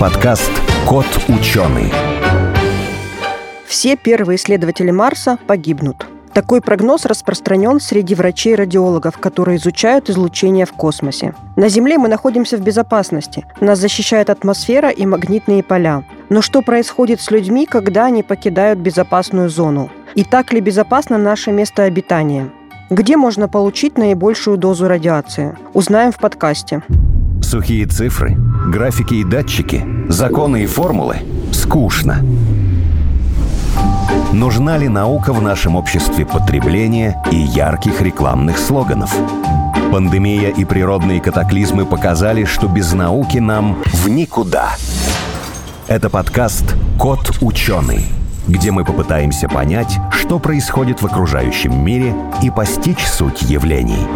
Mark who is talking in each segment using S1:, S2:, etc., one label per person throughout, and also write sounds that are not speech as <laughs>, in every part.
S1: Подкаст «Кот ученый».
S2: Все первые исследователи Марса погибнут. Такой прогноз распространен среди врачей-радиологов, которые изучают излучение в космосе. На Земле мы находимся в безопасности. Нас защищает атмосфера и магнитные поля. Но что происходит с людьми, когда они покидают безопасную зону? И так ли безопасно наше место обитания? Где можно получить наибольшую дозу радиации? Узнаем в подкасте.
S1: Сухие цифры, графики и датчики, законы и формулы – скучно. Нужна ли наука в нашем обществе потребления и ярких рекламных слоганов? Пандемия и природные катаклизмы показали, что без науки нам в никуда. Это подкаст «Кот ученый», где мы попытаемся понять, что происходит в окружающем мире и постичь суть явлений.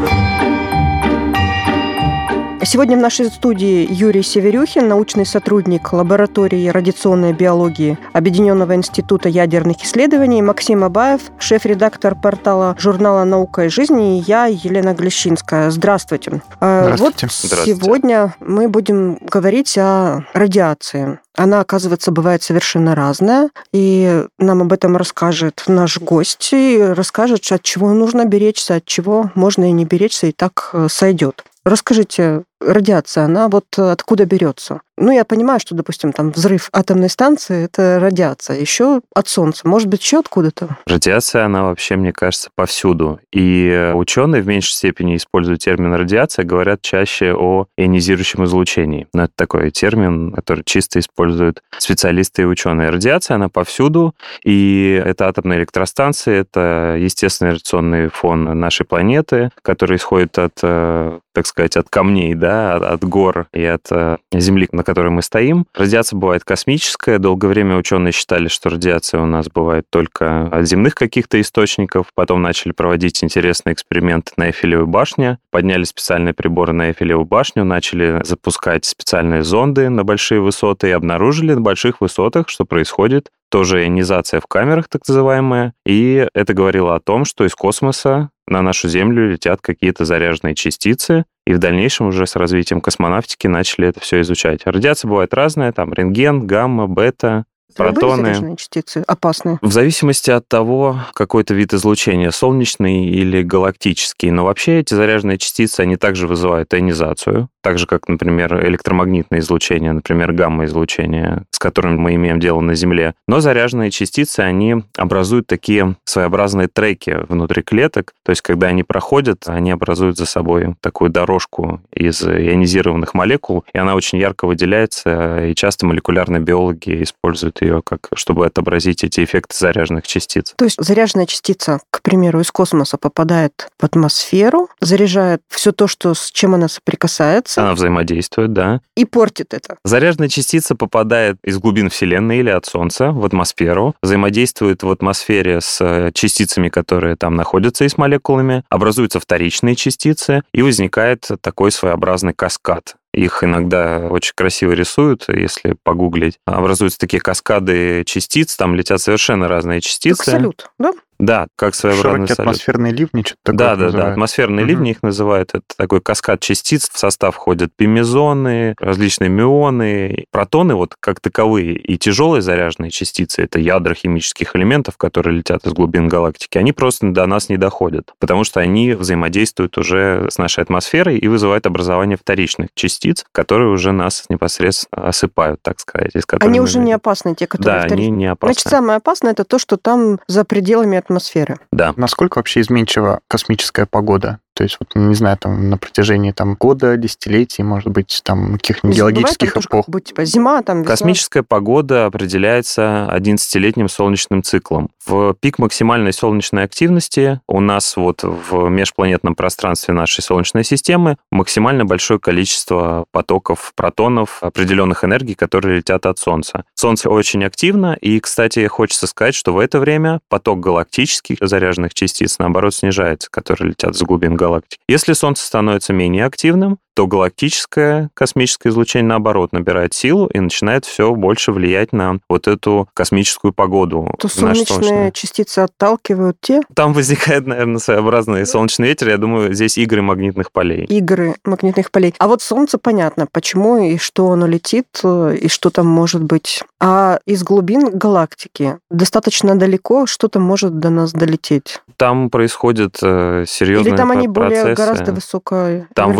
S2: Сегодня в нашей студии Юрий Северюхин, научный сотрудник лаборатории радиационной биологии Объединенного института ядерных исследований, Максим Абаев, шеф-редактор портала журнала «Наука и жизнь», и я, Елена Глещинская. Здравствуйте.
S3: Здравствуйте.
S2: Вот
S3: Здравствуйте.
S2: сегодня мы будем говорить о радиации. Она, оказывается, бывает совершенно разная, и нам об этом расскажет наш гость, и расскажет, от чего нужно беречься, от чего можно и не беречься, и так э, сойдет. Расскажите, радиация, она вот откуда берется? Ну, я понимаю, что, допустим, там взрыв атомной станции – это радиация. Еще от Солнца. Может быть, еще откуда-то?
S3: Радиация, она вообще, мне кажется, повсюду. И ученые в меньшей степени используют термин радиация, говорят чаще о ионизирующем излучении. Но это такой термин, который чисто используют специалисты и ученые. Радиация, она повсюду, и это атомные электростанции, это естественный радиационный фон нашей планеты, который исходит от, э, так сказать, от камней, да, от гор и от э, земли, на которой мы стоим. Радиация бывает космическая. Долгое время ученые считали, что радиация у нас бывает только от земных каких-то источников. Потом начали проводить интересные эксперименты на Эйфелевой башне. Подняли специальные приборы на Эйфелеву башню, начали запускать специальные зонды на большие высоты и обнаружили на больших высотах, что происходит тоже ионизация в камерах, так называемая. И это говорило о том, что из космоса на нашу Землю летят какие-то заряженные частицы, и в дальнейшем уже с развитием космонавтики начали это все изучать. Радиация бывает разная, там рентген, гамма, бета, протоны.
S2: частицы опасные?
S3: В зависимости от того, какой-то вид излучения, солнечный или галактический. Но вообще эти заряженные частицы, они также вызывают ионизацию, так же, как, например, электромагнитное излучение, например, гамма-излучение, с которым мы имеем дело на Земле. Но заряженные частицы, они образуют такие своеобразные треки внутри клеток, то есть когда они проходят, они образуют за собой такую дорожку из ионизированных молекул, и она очень ярко выделяется, и часто молекулярные биологи используют ее как, чтобы отобразить эти эффекты заряженных частиц.
S2: То есть заряженная частица, к примеру, из космоса попадает в атмосферу, заряжает все то, что, с чем она соприкасается,
S3: она взаимодействует, да.
S2: И портит это.
S3: Заряженная частица попадает из глубин Вселенной или от Солнца в атмосферу, взаимодействует в атмосфере с э, частицами, которые там находятся и с молекулами, образуются вторичные частицы, и возникает такой своеобразный каскад. Их иногда очень красиво рисуют, если погуглить. Образуются такие каскады частиц, там летят совершенно разные частицы.
S2: Как салют, да?
S3: Да, как своеобразный
S4: Широкие
S3: салют.
S4: атмосферные ливни, что-то такое
S3: Да, да,
S4: называют.
S3: да, атмосферные
S4: Мгм.
S3: ливни их называют. Это такой каскад частиц. В состав входят пимезоны, различные мюоны, протоны вот как таковые и тяжелые заряженные частицы, это ядра химических элементов, которые летят из глубин галактики, они просто до нас не доходят, потому что они взаимодействуют уже с нашей атмосферой и вызывают образование вторичных частиц, которые уже нас непосредственно осыпают, так сказать. из которых
S2: Они уже не опасны, те, которые
S3: Да,
S2: вторичные.
S3: они не опасны.
S2: Значит, самое опасное это то, что там за пределами атмосферы.
S3: Да.
S4: Насколько вообще изменчива космическая погода? То есть, вот, не знаю, там на протяжении там, года, десятилетий, может быть, там каких-нибудь геологических
S2: тоже
S4: эпох.
S2: как бы, типа зима, там весна.
S3: Космическая погода определяется 11-летним солнечным циклом. В пик максимальной солнечной активности у нас вот в межпланетном пространстве нашей Солнечной системы максимально большое количество потоков протонов определенных энергий, которые летят от Солнца. Солнце очень активно, и, кстати, хочется сказать, что в это время поток галактических заряженных частиц, наоборот, снижается, которые летят с глубин галактики. Если Солнце становится менее активным, то галактическое космическое излучение, наоборот, набирает силу и начинает все больше влиять на вот эту космическую погоду.
S2: То солнечные частицы отталкивают те?
S3: Там возникает, <laughs> наверное, своеобразный солнечный ветер. Я думаю, здесь игры магнитных полей.
S2: Игры магнитных полей. А вот Солнце понятно, почему и что оно летит, и что там может быть. А из глубин галактики достаточно далеко что-то может до нас долететь?
S3: Там происходят э, серьезные
S2: Или там они
S3: процессы.
S2: более гораздо высоко
S3: Там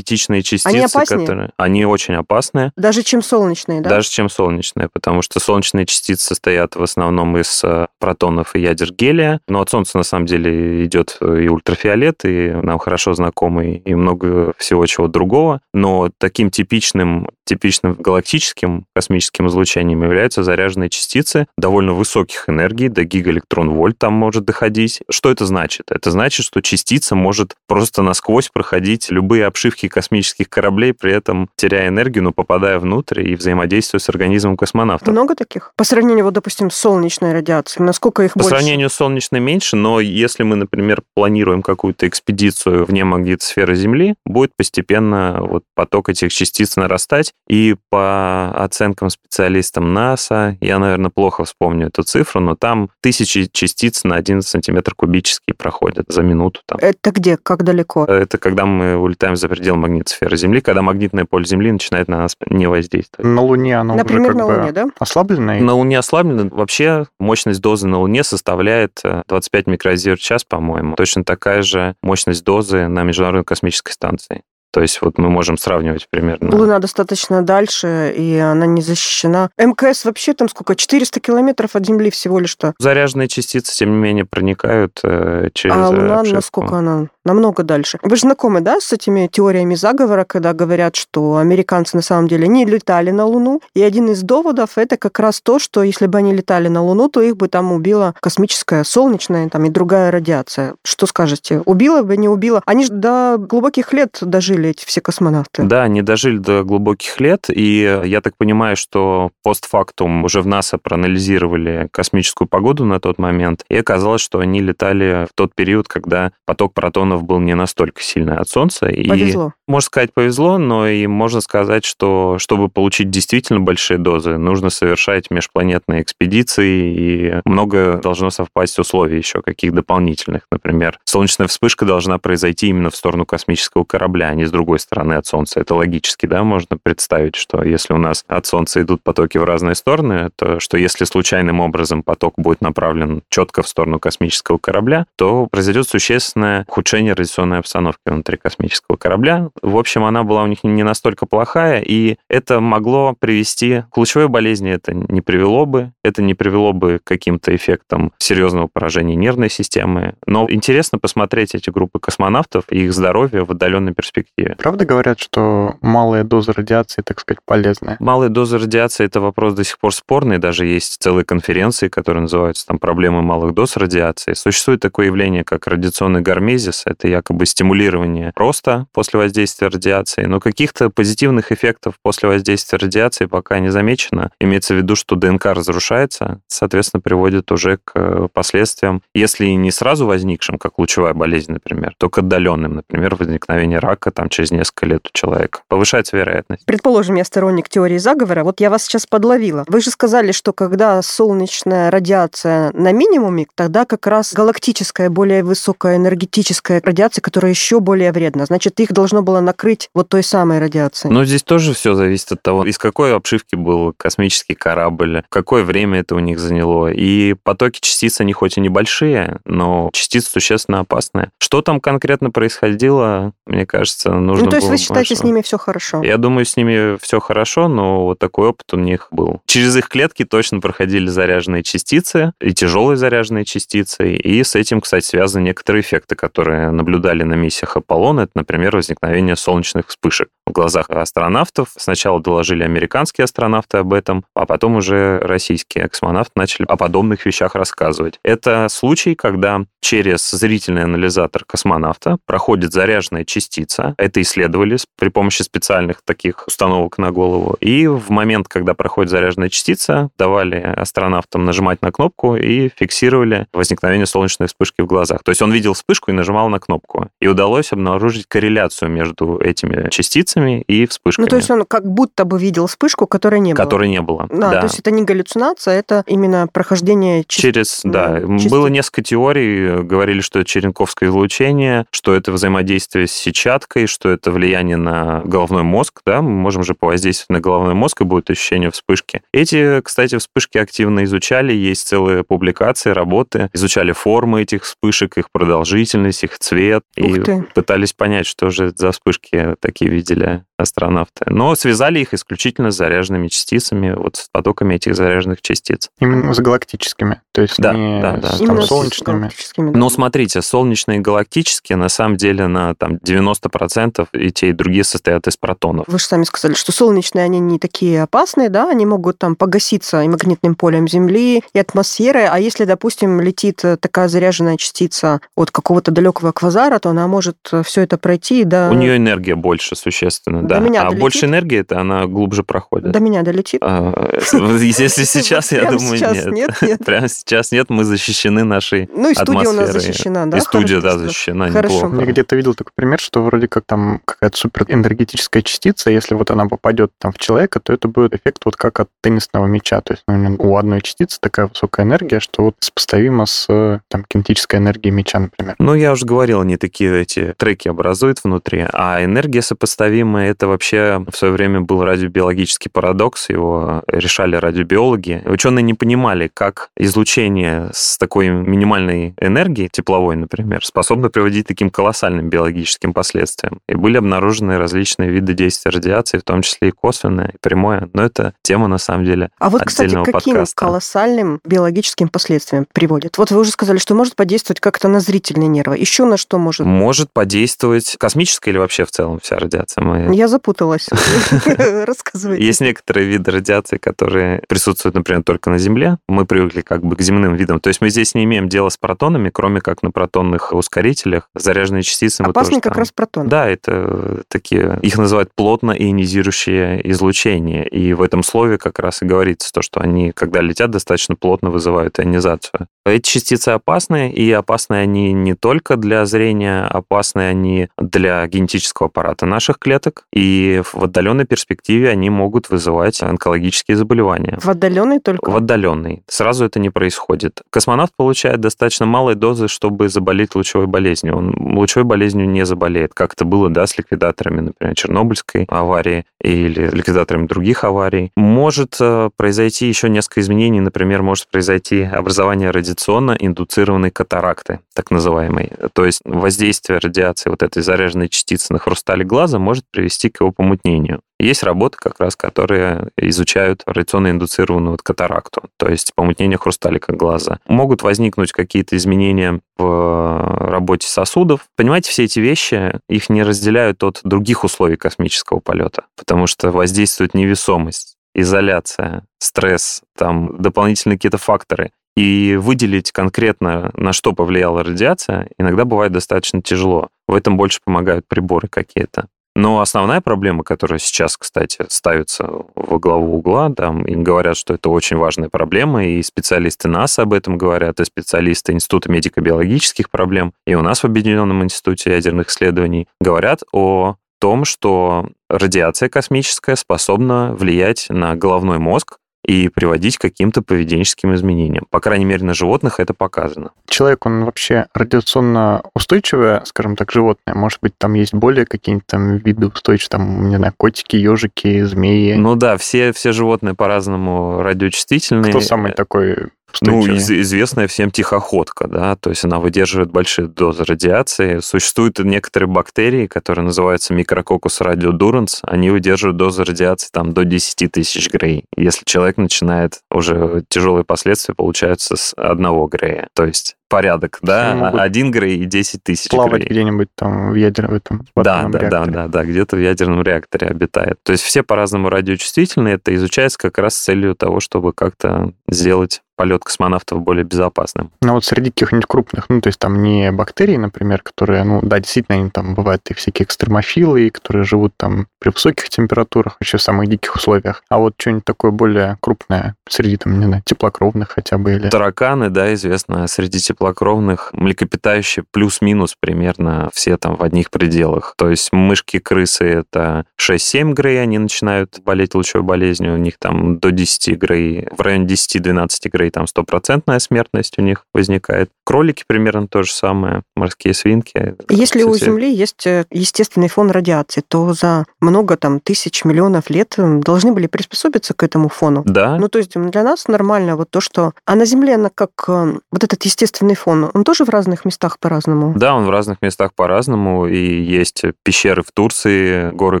S3: высокоэнергетичные частицы,
S2: Они опаснее?
S3: которые... Они очень опасные.
S2: Даже чем солнечные, да?
S3: Даже чем солнечные, потому что солнечные частицы состоят в основном из э, протонов и ядер гелия, но от Солнца на самом деле идет и ультрафиолет, и нам хорошо знакомый, и много всего чего другого, но таким типичным, типичным галактическим космическим излучением являются заряженные частицы довольно высоких энергий, до гигаэлектрон-вольт там может доходить. Что это значит? Это значит, что частица может просто насквозь проходить любые обшивки космических кораблей, при этом теряя энергию, но попадая внутрь и взаимодействуя с организмом космонавта.
S2: Много таких? По сравнению, вот, допустим, с солнечной радиацией, насколько их
S3: По
S2: больше?
S3: сравнению с солнечной меньше, но если мы, например, планируем какую-то экспедицию вне магнитосферы Земли, будет постепенно вот поток этих частиц нарастать. И по оценкам специалистам НАСА, я, наверное, плохо вспомню эту цифру, но там тысячи частиц на 1 сантиметр кубический проходят за минуту. Там.
S2: Это где? Как далеко?
S3: Это когда мы улетаем за пределы магнитосферы Земли, когда магнитное поле Земли начинает на нас не воздействовать.
S4: На Луне оно
S2: Например,
S4: уже как
S2: на
S4: бы
S2: Луне, да?
S4: ослабленное.
S3: На Луне ослаблено. Вообще мощность дозы на Луне составляет э, 25 микрозир в час, по-моему. Точно такая же мощность дозы на Международной космической станции. То есть вот мы можем сравнивать примерно.
S2: Луна достаточно дальше, и она не защищена. МКС вообще там сколько? 400 километров от Земли всего лишь что.
S3: Заряженные частицы, тем не менее, проникают э, через
S2: А
S3: э,
S2: Луна
S3: обшивку.
S2: насколько она? Намного дальше. Вы же знакомы, да, с этими теориями заговора, когда говорят, что американцы на самом деле не летали на Луну? И один из доводов это как раз то, что если бы они летали на Луну, то их бы там убила космическая, солнечная там, и другая радиация. Что скажете? Убила бы, не убила? Они же до глубоких лет дожили, эти все космонавты.
S3: Да, они дожили до глубоких лет, и я так понимаю, что постфактум уже в НАСА проанализировали космическую погоду на тот момент, и оказалось, что они летали в тот период, когда поток протонов был не настолько сильный от Солнца. И,
S2: Повезло.
S3: можно сказать, повезло, но и можно сказать, что чтобы получить действительно большие дозы, нужно совершать межпланетные экспедиции, и много должно совпасть условий еще каких дополнительных. Например, солнечная вспышка должна произойти именно в сторону космического корабля, а не с другой стороны от Солнца. Это логически, да, можно представить, что если у нас от Солнца идут потоки в разные стороны, то что если случайным образом поток будет направлен четко в сторону космического корабля, то произойдет существенное ухудшение радиационной обстановки внутри космического корабля. В общем, она была у них не настолько плохая, и это могло привести к лучевой болезни. Это не привело бы, это не привело бы к каким-то эффектам серьезного поражения нервной системы. Но интересно посмотреть эти группы космонавтов и их здоровье в отдаленной перспективе.
S4: Правда говорят, что малая доза радиации, так сказать, полезная?
S3: Малая доза радиации – это вопрос до сих пор спорный. Даже есть целые конференции, которые называются там «Проблемы малых доз радиации». Существует такое явление, как радиационный гармезис. Это якобы стимулирование роста после воздействия радиации. Но каких-то позитивных эффектов после воздействия радиации пока не замечено. Имеется в виду, что ДНК разрушается, соответственно, приводит уже к последствиям, если не сразу возникшим, как лучевая болезнь, например, то к отдаленным, например, возникновение рака там через несколько лет у человека. Повышается вероятность.
S2: Предположим, я сторонник теории заговора. Вот я вас сейчас подловила. Вы же сказали, что когда солнечная радиация на минимуме, тогда как раз галактическая, более высокая энергетическая радиация, которая еще более вредна. Значит, их должно было накрыть вот той самой радиацией.
S3: Но здесь тоже все зависит от того, из какой обшивки был космический корабль, какое время это у них заняло. И потоки частиц, они хоть и небольшие, но частицы существенно опасные. Что там конкретно происходило, мне кажется, нужно
S2: ну, то есть
S3: было
S2: вы считаете,
S3: больше-
S2: с ними все хорошо?
S3: Я думаю, с ними все хорошо, но вот такой опыт у них был. Через их клетки точно проходили заряженные частицы, и тяжелые заряженные частицы, и с этим, кстати, связаны некоторые эффекты, которые наблюдали на миссиях Аполлон. Это, например, возникновение солнечных вспышек в глазах астронавтов. Сначала доложили американские астронавты об этом, а потом уже российские космонавты начали о подобных вещах рассказывать. Это случай, когда через зрительный анализатор космонавта проходит заряженная частица. Это исследовали при помощи специальных таких установок на голову. И в момент, когда проходит заряженная частица, давали астронавтам нажимать на кнопку и фиксировали возникновение солнечной вспышки в глазах. То есть он видел вспышку и нажимал на кнопку. И удалось обнаружить корреляцию между этими частицами и вспышками.
S2: Ну, то есть он как будто бы видел вспышку, которой не было.
S3: Которой не было.
S2: Да,
S3: да.
S2: то есть это не галлюцинация, это именно прохождение
S3: Через, да,
S2: частиц.
S3: было несколько теорий, говорили, что это черенковское излучение, что это взаимодействие с сетчаткой, что это влияние на головной мозг, да, мы можем же повоздействовать на головной мозг, и будет ощущение вспышки. Эти, кстати, вспышки активно изучали, есть целые публикации, работы, изучали формы этих вспышек, их продолжительность, их цвет,
S2: Ух
S3: и
S2: ты.
S3: пытались понять, что же за вспышки такие видели Yeah. Астронавты. Но связали их исключительно с заряженными частицами, вот с потоками этих заряженных частиц.
S4: Именно с галактическими, то есть
S3: Да,
S4: не
S3: да, да.
S4: с там, солнечными.
S2: да.
S3: Но смотрите, солнечные и галактические, на самом деле, на там, 90% и те, и другие состоят из протонов.
S2: Вы же сами сказали, что солнечные, они не такие опасные, да, они могут там погаситься и магнитным полем Земли, и атмосферы, а если, допустим, летит э, такая заряженная частица от какого-то далекого квазара, то она может все это пройти до...
S3: У нее энергия больше существенно,
S2: До
S3: да.
S2: меня
S3: а
S2: долетит?
S3: больше энергии, это она глубже проходит.
S2: До меня долетит.
S3: А, Если <laughs> сейчас, я думаю, нет. <laughs> Прямо сейчас нет, мы защищены нашей
S2: Ну и студия у нас защищена, да?
S3: И студия, да, защищена
S2: Хорошо.
S3: неплохо.
S4: Я где-то видел такой пример, что вроде как там какая-то суперэнергетическая частица, если вот она попадет там в человека, то это будет эффект вот как от теннисного мяча. То есть ну, у одной частицы такая высокая энергия, что вот сопоставимо с там кинетической энергией мяча, например.
S3: Ну, я уже говорил, они такие эти треки образуют внутри, а энергия сопоставимая, это вообще в свое время был радиобиологический парадокс, его решали радиобиологи. Ученые не понимали, как излучение с такой минимальной энергией, тепловой, например, способно приводить к таким колоссальным биологическим последствиям. И были обнаружены различные виды действия радиации, в том числе и косвенное, и прямое. Но это тема, на самом деле,
S2: А вот, кстати, каким
S3: подкаста.
S2: колоссальным биологическим последствиям приводит? Вот вы уже сказали, что может подействовать как-то на зрительные нервы. Еще на что может?
S3: Может подействовать космическая или вообще в целом вся радиация? Мы
S2: Я запуталась. <laughs> Рассказывайте.
S3: Есть некоторые виды радиации, которые присутствуют, например, только на Земле. Мы привыкли как бы к земным видам. То есть мы здесь не имеем дела с протонами, кроме как на протонных ускорителях. Заряженные частицы тоже
S2: как
S3: там-
S2: раз протон.
S3: Да, это такие, их называют плотно ионизирующие излучения. И в этом слове как раз и говорится то, что они, когда летят, достаточно плотно вызывают ионизацию. Эти частицы опасны, и опасны они не только для зрения, опасны они для генетического аппарата наших клеток, и в отдаленной перспективе они могут вызывать онкологические заболевания.
S2: В отдаленной только?
S3: В отдаленной. Сразу это не происходит. Космонавт получает достаточно малой дозы, чтобы заболеть лучевой болезнью. Он лучевой болезнью не заболеет, как это было, да, с ликвидаторами, например, Чернобыльской аварии или ликвидаторами других аварий. Может э, произойти еще несколько изменений. Например, может произойти образование радиационно индуцированной катаракты, так называемой. То есть воздействие радиации вот этой заряженной частицы на хрусталик глаза может привести к его помутнению. Есть работы как раз, которые изучают радиационно индуцированную вот катаракту, то есть помутнение хрусталика глаза. Могут возникнуть какие-то изменения в работе сосудов. Понимаете, все эти вещи, их не разделяют от других условий космического полета, потому что воздействует невесомость, изоляция, стресс, там дополнительные какие-то факторы. И выделить конкретно, на что повлияла радиация, иногда бывает достаточно тяжело. В этом больше помогают приборы какие-то. Но основная проблема, которая сейчас, кстати, ставится во главу угла, там, и говорят, что это очень важная проблема, и специалисты НАСА об этом говорят, и специалисты Института медико-биологических проблем, и у нас в Объединенном институте ядерных исследований говорят о том, что радиация космическая способна влиять на головной мозг и приводить к каким-то поведенческим изменениям. По крайней мере, на животных это показано.
S4: Человек, он вообще радиационно устойчивое, скажем так, животное? Может быть, там есть более какие-нибудь там виды устойчивые, там, не знаю, котики, ежики, змеи?
S3: Ну да, все, все животные по-разному радиочувствительные.
S4: Кто самый такой
S3: Ну, из- известная всем тихоходка, да, то есть она выдерживает большие дозы радиации. Существуют некоторые бактерии, которые называются микрококус радиодуранс, они выдерживают дозы радиации там до 10 тысяч грей. Если человек начинает, уже тяжелые последствия получаются с одного грея. То есть порядок, да, один грей и 10 тысяч
S4: Плавать
S3: грей.
S4: где-нибудь там в ядерном этом
S3: Да, да, да,
S4: реакторе.
S3: да, да, где-то в ядерном реакторе обитает. То есть все по-разному радиочувствительны, это изучается как раз с целью того, чтобы как-то сделать полет космонавтов более безопасным.
S4: Но вот среди каких-нибудь крупных, ну, то есть там не бактерии, например, которые, ну, да, действительно, они там бывают и всякие экстремофилы, и которые живут там при высоких температурах, еще в самых диких условиях. А вот что-нибудь такое более крупное среди, там, не знаю, теплокровных хотя бы или...
S3: Тараканы, да, известно, среди теплокровных млекопитающие плюс-минус примерно все там в одних пределах. То есть мышки, крысы — это 6-7 грей, они начинают болеть лучевой болезнью, у них там до 10 грей, в районе 10-12 грей там стопроцентная смертность у них возникает. Кролики примерно то же самое, морские свинки.
S2: Если у
S3: Кстати,
S2: Земли есть э, естественный фон радиации, то за много там тысяч, миллионов лет должны были приспособиться к этому фону.
S3: Да,
S2: Ну, то есть для нас нормально вот то, что... А на Земле она как э, вот этот естественный фон, он тоже в разных местах по-разному?
S3: Да, он в разных местах по-разному, и есть пещеры в Турции, горы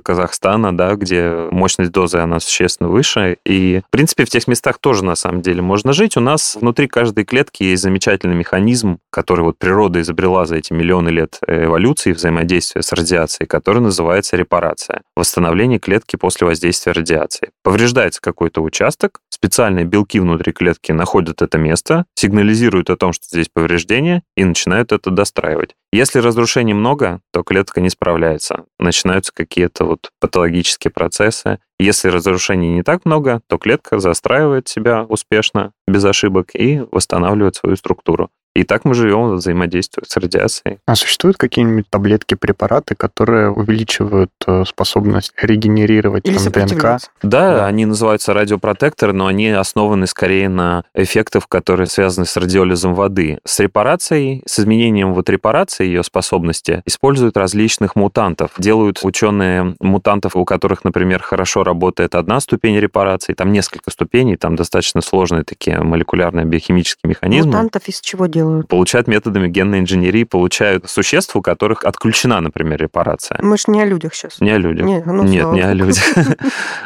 S3: Казахстана, да, где мощность дозы, она существенно выше, и, в принципе, в тех местах тоже, на самом деле, можно жить. У нас внутри каждой клетки есть замечательный механизм, который вот природа изобрела за эти миллионы лет эволюции взаимодействия с радиацией, который называется репарация. Восстановление клетки после воздействия радиации. Повреждается какой-то участок, специальные белки внутри клетки находят это место, сигнализируют о том, что здесь повреждение, и начинают это достраивать. Если разрушений много, то клетка не справляется. Начинаются какие-то вот патологические процессы. Если разрушений не так много, то клетка застраивает себя успешно, без ошибок, и восстанавливает свою структуру. И так мы живем, взаимодействуя с радиацией.
S4: А существуют какие-нибудь таблетки, препараты, которые увеличивают э, способность регенерировать
S2: Или
S4: там, ДНК?
S3: Да,
S4: Да.
S3: они называются радиопротекторы, но они основаны скорее на эффектах, которые связаны с радиолизом воды. С репарацией, с изменением вот репарации ее способности, используют различных мутантов. Делают ученые мутантов, у которых, например, хорошо работает одна ступень репарации, там несколько ступеней, там достаточно сложные такие молекулярные биохимические механизмы.
S2: Мутантов из чего делают?
S3: Получают методами генной инженерии, получают существ, у которых отключена, например, репарация.
S2: Мы же не о людях сейчас.
S3: Не о людях.
S2: Не, ну,
S3: Нет,
S2: слава
S3: не о людях. <laughs>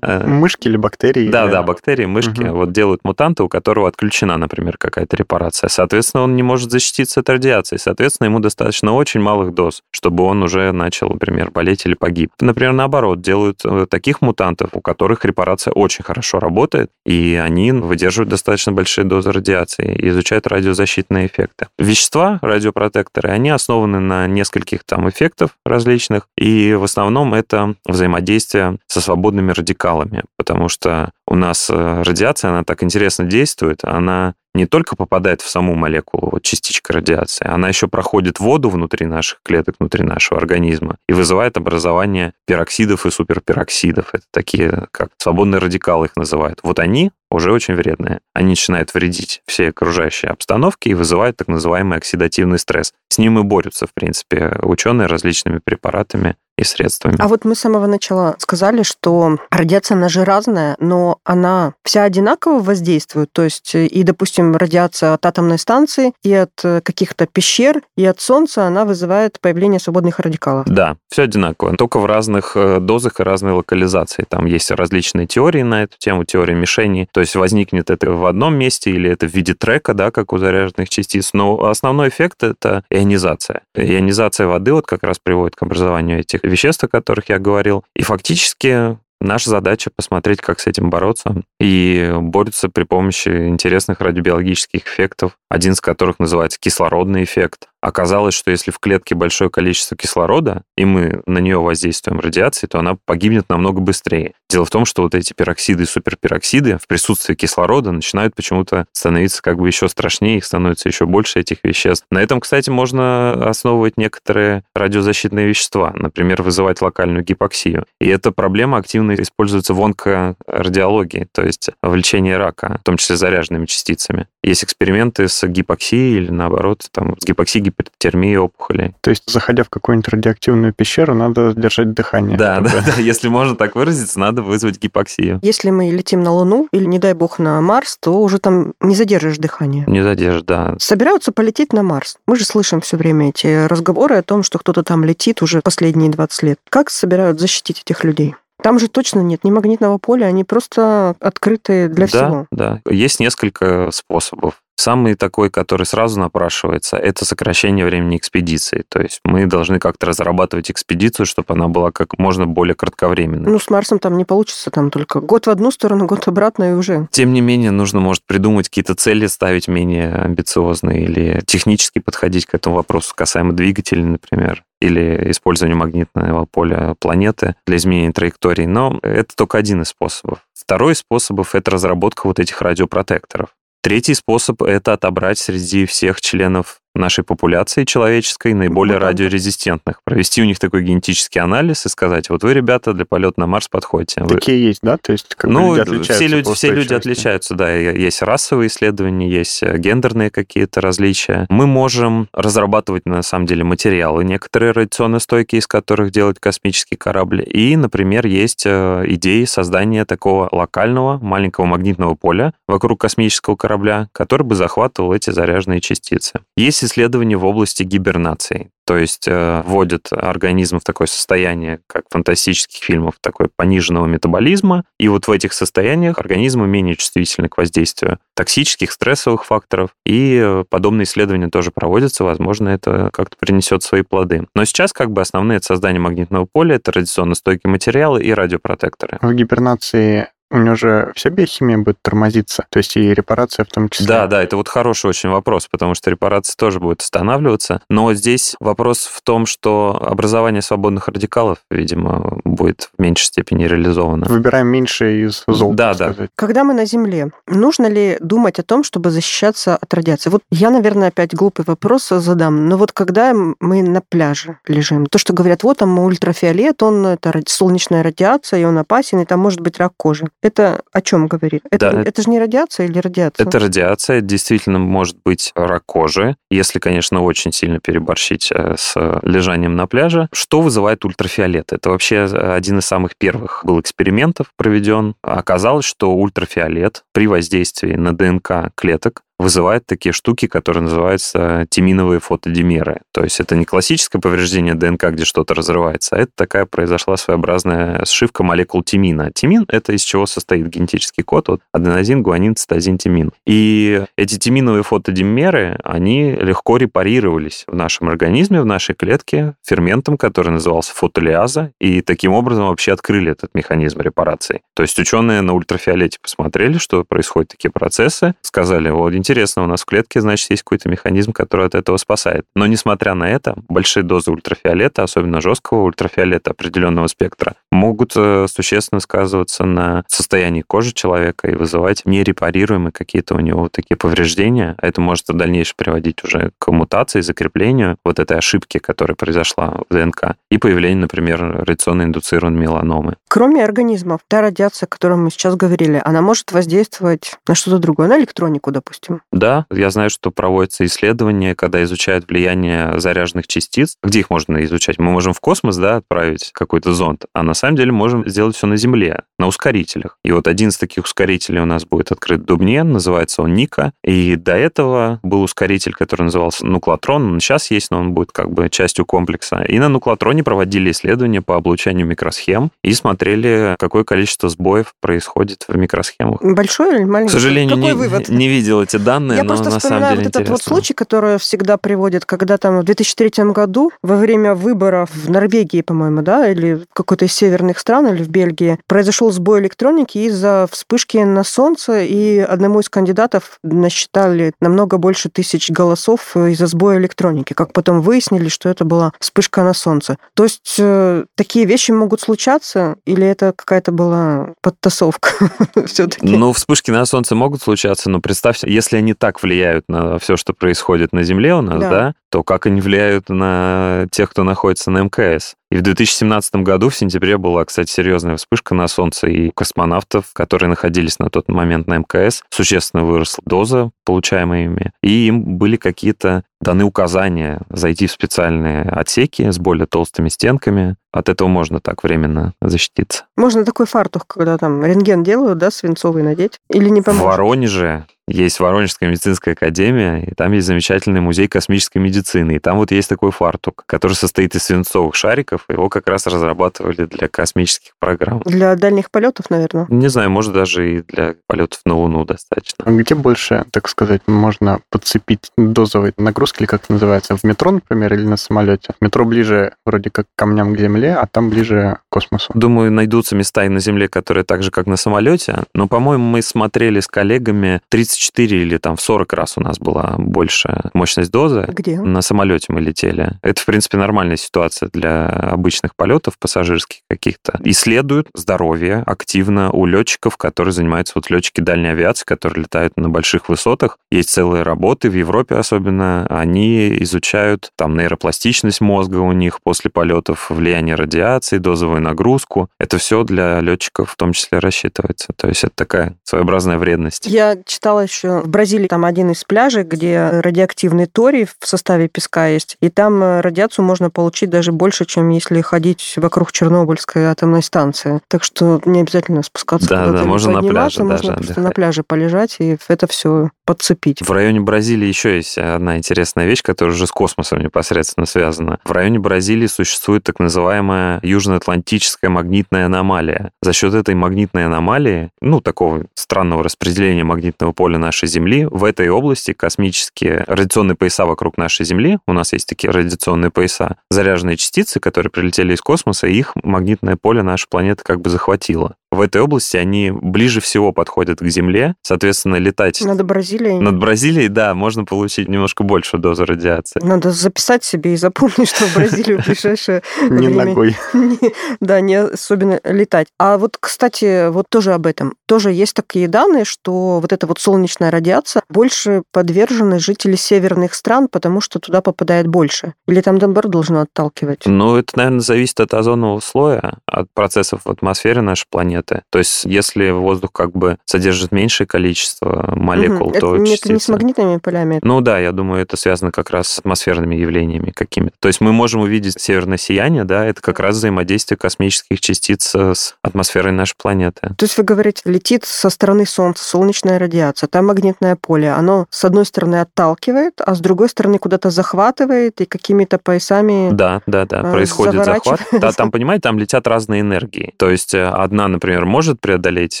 S3: Э,
S4: Мышки или бактерии?
S3: да, да, бактерии, мышки вот делают мутанта, у которого отключена, например, какая-то репарация. Соответственно, он не может защититься от радиации. Соответственно, ему достаточно очень малых доз, чтобы он уже начал, например, болеть или погиб. Например, наоборот, делают э, таких мутантов, у которых репарация очень хорошо работает, и они выдерживают достаточно большие дозы радиации и изучают радиозащитные эффекты. Вещества, радиопротекторы, они основаны на нескольких там эффектов различных, и в основном это взаимодействие со свободными радикалами, потому что у нас э, радиация, она так интересно действует, она не только попадает в саму молекулу, вот частичка радиации, она еще проходит воду внутри наших клеток, внутри нашего организма и вызывает образование пероксидов и суперпероксидов. Это такие, как свободные радикалы их называют. Вот они уже очень вредные. Они начинают вредить всей окружающей обстановке и вызывают так называемый оксидативный стресс. С ним и борются, в принципе, ученые различными препаратами и средствами.
S2: А вот мы с самого начала сказали, что радиация, она же разная, но она вся одинаково воздействует. То есть э, и, допустим, радиация от атомной станции, и от э, каких-то пещер, и от Солнца, она вызывает появление свободных радикалов.
S3: Да, все одинаково, только в разных э, дозах и разной локализации. Там есть различные теории на эту тему, теория мишени. То есть возникнет это в одном месте или это в виде трека, да, как у заряженных частиц. Но основной эффект — это ионизация. Ионизация воды вот как раз приводит к образованию этих веществ, о которых я говорил. И фактически Наша задача посмотреть, как с этим бороться. И борются при помощи интересных радиобиологических эффектов, один из которых называется кислородный эффект. Оказалось, что если в клетке большое количество кислорода, и мы на нее воздействуем радиацией, то она погибнет намного быстрее. Дело в том, что вот эти пероксиды и суперпероксиды в присутствии кислорода начинают почему-то становиться как бы еще страшнее, их становится еще больше этих веществ. На этом, кстати, можно основывать некоторые радиозащитные вещества, например, вызывать локальную гипоксию. И эта проблема активно используется в онкорадиологии, то есть в лечении рака, в том числе заряженными частицами. Есть эксперименты с гипоксией или, наоборот, там, с гипоксией, гипотермией опухолей.
S4: То есть, заходя в какую-нибудь радиоактивную пещеру, надо держать дыхание.
S3: Да,
S4: чтобы-
S3: да, да, если можно так выразиться, надо вызвать гипоксию.
S2: Если мы летим на Луну или, не дай бог, на Марс, то уже там не задержишь дыхание.
S3: Не задержишь, да.
S2: Собираются полететь на Марс. Мы же слышим все время эти разговоры о том, что кто-то там летит уже последние 20 лет. Как собирают защитить этих людей? Там же точно нет ни магнитного поля, они просто открыты для
S3: да,
S2: всего.
S3: Да, есть несколько способов. Самый такой, который сразу напрашивается, это сокращение времени экспедиции. То есть мы должны как-то разрабатывать экспедицию, чтобы она была как можно более кратковременной.
S2: Ну, с Марсом там не получится, там только год в одну сторону, год обратно и уже.
S3: Тем не менее, нужно, может, придумать какие-то цели, ставить менее амбициозные или технически подходить к этому вопросу касаемо двигателей, например или использование магнитного поля планеты для изменения траектории, но это только один из способов. Второй из способов — это разработка вот этих радиопротекторов. Третий способ — это отобрать среди всех членов нашей популяции человеческой наиболее
S2: Вот так.
S3: радиорезистентных. Провести у них такой генетический анализ и сказать, вот вы, ребята, для полета на Марс подходите. Вы-
S4: Такие есть, да? То есть как
S3: ну,
S4: люди отличаются
S3: все люди, все люди отличаются, да. Есть расовые исследования, есть э, гендерные какие-то различия. Мы можем разрабатывать, на самом деле, материалы, некоторые радиационно стойкие, из которых делать космический корабль. И, например, есть э, идеи создания такого локального маленького магнитного поля вокруг космического корабля, который бы захватывал эти заряженные частицы. Есть исследования в области гибернации. То есть э, вводят организм в такое состояние, как фантастических фильмах, такое пониженного метаболизма. И вот в этих состояниях организмы менее чувствительны к воздействию токсических, стрессовых факторов. И э, подобные исследования тоже проводятся. Возможно, это как-то принесет свои плоды. Но сейчас как бы основные это создание магнитного поля, это радиационно стойкие материалы и радиопротекторы.
S4: В гибернации у него же вся биохимия будет тормозиться, то есть и репарация в том числе.
S3: Да, да, это вот хороший очень вопрос, потому что репарация тоже будет останавливаться. Но здесь вопрос в том, что образование свободных радикалов, видимо, будет в меньшей степени реализовано.
S4: Выбираем меньше из зол,
S3: Да, да.
S4: сказать.
S2: Когда мы на Земле, нужно ли думать о том, чтобы защищаться от радиации? Вот я, наверное, опять глупый вопрос задам, но вот когда мы на пляже лежим, то, что говорят, вот там ультрафиолет, он это солнечная радиация, и он опасен, и там может быть рак кожи. Это о чем говорит? Это,
S3: Да.
S2: это же не радиация или радиация?
S3: Это радиация, действительно может быть рак кожи, если, конечно, очень сильно переборщить э, с лежанием на пляже. Что вызывает ультрафиолет? Это вообще один из самых первых был экспериментов проведен. Оказалось, что ультрафиолет при воздействии на ДНК клеток вызывает такие штуки, которые называются тиминовые фотодимеры. То есть это не классическое повреждение ДНК, где что-то разрывается, а это такая произошла своеобразная сшивка молекул тимина. Тимин — это из чего состоит генетический код, вот аденозин, гуанин, цитозин, тимин. И эти тиминовые фотодимеры, они легко репарировались в нашем организме, в нашей клетке ферментом, который назывался фотолиаза, и таким образом вообще открыли этот механизм репарации. То есть ученые на ультрафиолете посмотрели, что происходят такие процессы, сказали, вот интересно, у нас в клетке, значит, есть какой-то механизм, который от этого спасает. Но несмотря на это, большие дозы ультрафиолета, особенно жесткого ультрафиолета определенного спектра, могут э, существенно сказываться на состоянии кожи человека и вызывать нерепарируемые какие-то у него такие повреждения. А это может в дальнейшем приводить уже к мутации, закреплению вот этой ошибки, которая произошла в ДНК, и появлению, например, радиационно индуцированной меланомы.
S2: Кроме организмов, та радиация, о которой мы сейчас говорили, она может воздействовать на что-то другое, на электронику, допустим.
S3: Да, я знаю, что проводятся исследования, когда изучают влияние заряженных частиц. Где их можно изучать? Мы можем в космос, да, отправить какой-то зонд, а на самом деле можем сделать все на Земле, на ускорителях. И вот один из таких ускорителей у нас будет открыт в Дубне, называется он Ника. И до этого был ускоритель, который назывался Нуклотрон. Он сейчас есть, но он будет как бы частью комплекса. И на Нуклотроне проводили исследования по облучанию микросхем и смотрели, какое количество сбоев происходит в микросхемах.
S2: Большой или
S3: К
S2: маленький?
S3: сожалению,
S2: Какой
S3: не,
S2: вывод?
S3: не видел эти данные,
S2: Я
S3: но
S2: просто
S3: на самом деле
S2: вот этот вот случай, который всегда приводит, когда там в 2003 году во время выборов в Норвегии, по-моему, да, или в какой-то из северных стран, или в Бельгии, произошел сбой электроники из-за вспышки на солнце, и одному из кандидатов насчитали намного больше тысяч голосов из-за сбоя электроники. Как потом выяснили, что это была вспышка на солнце. То есть э, такие вещи могут случаться, или это какая-то была подтасовка <laughs> все-таки?
S3: Ну, вспышки на Солнце могут случаться, но представьте, если они так влияют на все, что происходит на Земле у нас,
S2: Да.
S3: да, то как они влияют на тех, кто находится на мкс? И в 2017 году, в сентябре, была, кстати, серьезная вспышка на Солнце, и космонавтов, которые находились на тот момент на МКС, существенно выросла доза, получаемая ими, и им были какие-то даны указания зайти в специальные отсеки с более толстыми стенками, от этого можно так временно защититься.
S2: Можно такой фартух, когда там рентген делают, да, свинцовый надеть? Или не поможет?
S3: В Воронеже есть Воронежская медицинская академия, и там есть замечательный музей космической медицины. И там вот есть такой фартук, который состоит из свинцовых шариков. Его как раз разрабатывали для космических программ.
S2: Для дальних полетов, наверное?
S3: Не знаю, может, даже и для полетов на Луну достаточно.
S4: А где больше, так сказать, можно подцепить дозовой нагрузки, или как это называется, в метро, например, или на самолете? В метро ближе вроде как к камням к Земле, а там ближе космосу.
S3: Думаю, найдутся места и на Земле, которые так же, как на самолете. Но, по-моему, мы смотрели с коллегами 34 или там в 40 раз у нас была больше мощность дозы.
S2: Где?
S3: На самолете мы летели. Это, в принципе, нормальная ситуация для обычных полетов пассажирских каких-то. Исследуют здоровье активно у летчиков, которые занимаются вот летчики дальней авиации, которые летают на больших высотах. Есть целые работы в Европе особенно. Они изучают там нейропластичность мозга у них после полетов, влияние радиации, дозовую нагрузку. Это все для летчиков в том числе рассчитывается. То есть это такая своеобразная вредность.
S2: Я читала еще в Бразилии там один из пляжей, где радиоактивный торий в составе песка есть, и там э, радиацию можно получить даже больше, чем если ходить вокруг Чернобыльской атомной станции. Так что не обязательно спускаться
S3: Да,
S2: куда-то
S3: да, можно на пляже
S2: можно
S3: даже
S2: просто
S3: отдыхать.
S2: на пляже полежать и это все подцепить.
S3: В районе Бразилии еще есть одна интересная вещь, которая уже с космосом непосредственно связана. В районе Бразилии существует так называемая южноатлантическая магнитная аномалия. За счет этой магнитной аномалии, ну, такого странного распределения магнитного поля нашей Земли, в этой области космические радиационные пояса вокруг нашей Земли, у нас есть такие радиационные пояса, заряженные частицы, которые прилетели из космоса, их магнитное поле нашей планеты как бы захватило. В этой области они ближе всего подходят к Земле, соответственно, летать
S2: Надо Бразилией.
S3: над Бразилией, да, можно получить немножко большую дозу радиации.
S2: Надо записать себе и запомнить, что в Бразилию в ближайшее <laughs>
S4: Не
S2: время
S4: ногой. <laughs>
S2: не- да, не особенно летать. А вот, кстати, вот тоже об этом. Тоже есть такие данные, что вот эта вот солнечная радиация больше подвержены жители северных стран, потому что туда попадает больше. Или там, наоборот, должно отталкивать.
S3: Ну, это, наверное, зависит от озонового слоя, от процессов в атмосфере нашей планеты. То есть, если воздух как бы содержит меньшее количество молекул,
S2: Мгм.
S3: то
S2: это, не- это не с
S3: частицы-
S2: магнитными полями.
S3: Ну да, я думаю, это связано как раз с атмосферными явлениями какими-то. То есть мы можем увидеть северное сияние, да, это как раз взаимодействие космических частиц э, с атмосферой нашей планеты.
S2: То есть вы говорите, летит со стороны Солнца солнечная радиация, там магнитное поле, оно с одной стороны отталкивает, а с другой стороны куда-то захватывает и какими-то поясами...
S3: Да, да, да,
S2: а,
S3: происходит захват. Да, там, понимаете, там летят разные энергии. То есть э, одна, например, может преодолеть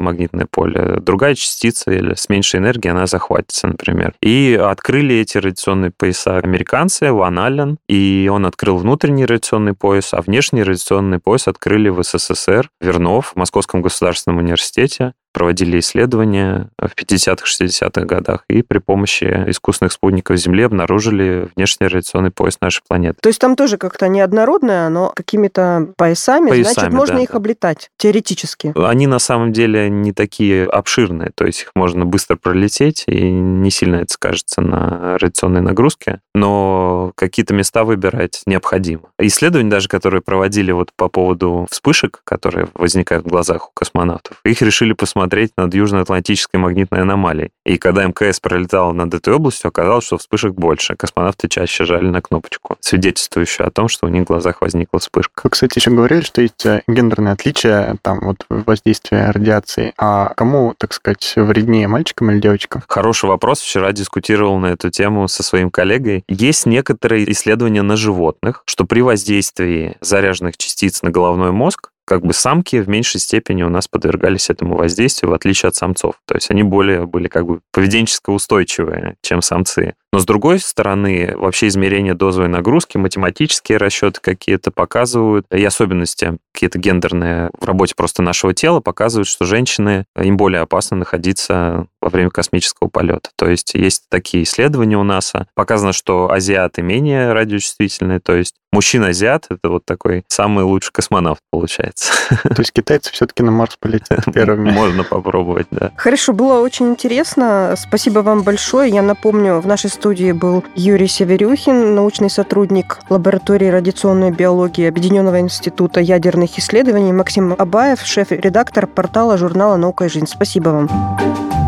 S3: магнитное поле, другая частица или с меньшей энергией она захватится, например. И открыли эти радиационные пояса американцы, Ван Аллен, и он открыл внутренний радиационный пояс, а внешний радиационный пояс открыли в СССР, Вернов, в Московском государственном университете проводили исследования в 50-х, 60-х годах и при помощи искусственных спутников Земли обнаружили внешний радиационный пояс нашей планеты.
S2: То есть там тоже как-то неоднородное, но какими-то поясами, значит,
S3: Поясами,
S2: можно
S3: да,
S2: их
S3: да.
S2: облетать теоретически.
S3: Они на самом деле не такие обширные, то есть их можно быстро пролететь, и не сильно это скажется на радиационной нагрузке, но какие-то места выбирать необходимо. Исследования даже, которые проводили вот по поводу вспышек, которые возникают в глазах у космонавтов, их решили посмотреть над Южно-Атлантической магнитной аномалией. И когда мкс пролетал над этой областью, оказалось, что вспышек больше. Космонавты чаще жали на кнопочку, свидетельствующую о том, что у них в глазах возникла вспышка.
S4: Вы, кстати, еще говорили, что есть э, гендерные отличия там вот воздействия радиации. А кому, так сказать, вреднее, мальчикам или девочкам?
S3: Хороший вопрос. Вчера дискутировал на эту тему со своим коллегой. Есть некоторые исследования на животных, что при воздействии заряженных частиц на головной мозг как бы самки в меньшей степени у нас подвергались этому воздействию, в отличие от самцов. То есть они более были как бы поведенчески устойчивые, чем самцы. Но с другой стороны, вообще измерение дозовой нагрузки, математические расчеты какие-то показывают, и особенности какие-то гендерные в работе просто нашего тела показывают, что женщины, им более опасно находиться во время космического полета. То есть есть такие исследования у НАСА. Показано, что азиаты менее радиочувствительные, то есть мужчина-азиат — это вот такой самый лучший космонавт, получается. <laughs>
S4: То есть китайцы все-таки на Марс полетят <laughs> первыми.
S3: Можно попробовать, да.
S2: Хорошо, было очень интересно. Спасибо вам большое. Я напомню, в нашей студии был Юрий Северюхин, научный сотрудник лаборатории радиационной биологии Объединенного института ядерных исследований, Максим Абаев, шеф-редактор портала журнала «Наука и жизнь». Спасибо вам.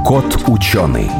S1: Кот ученый.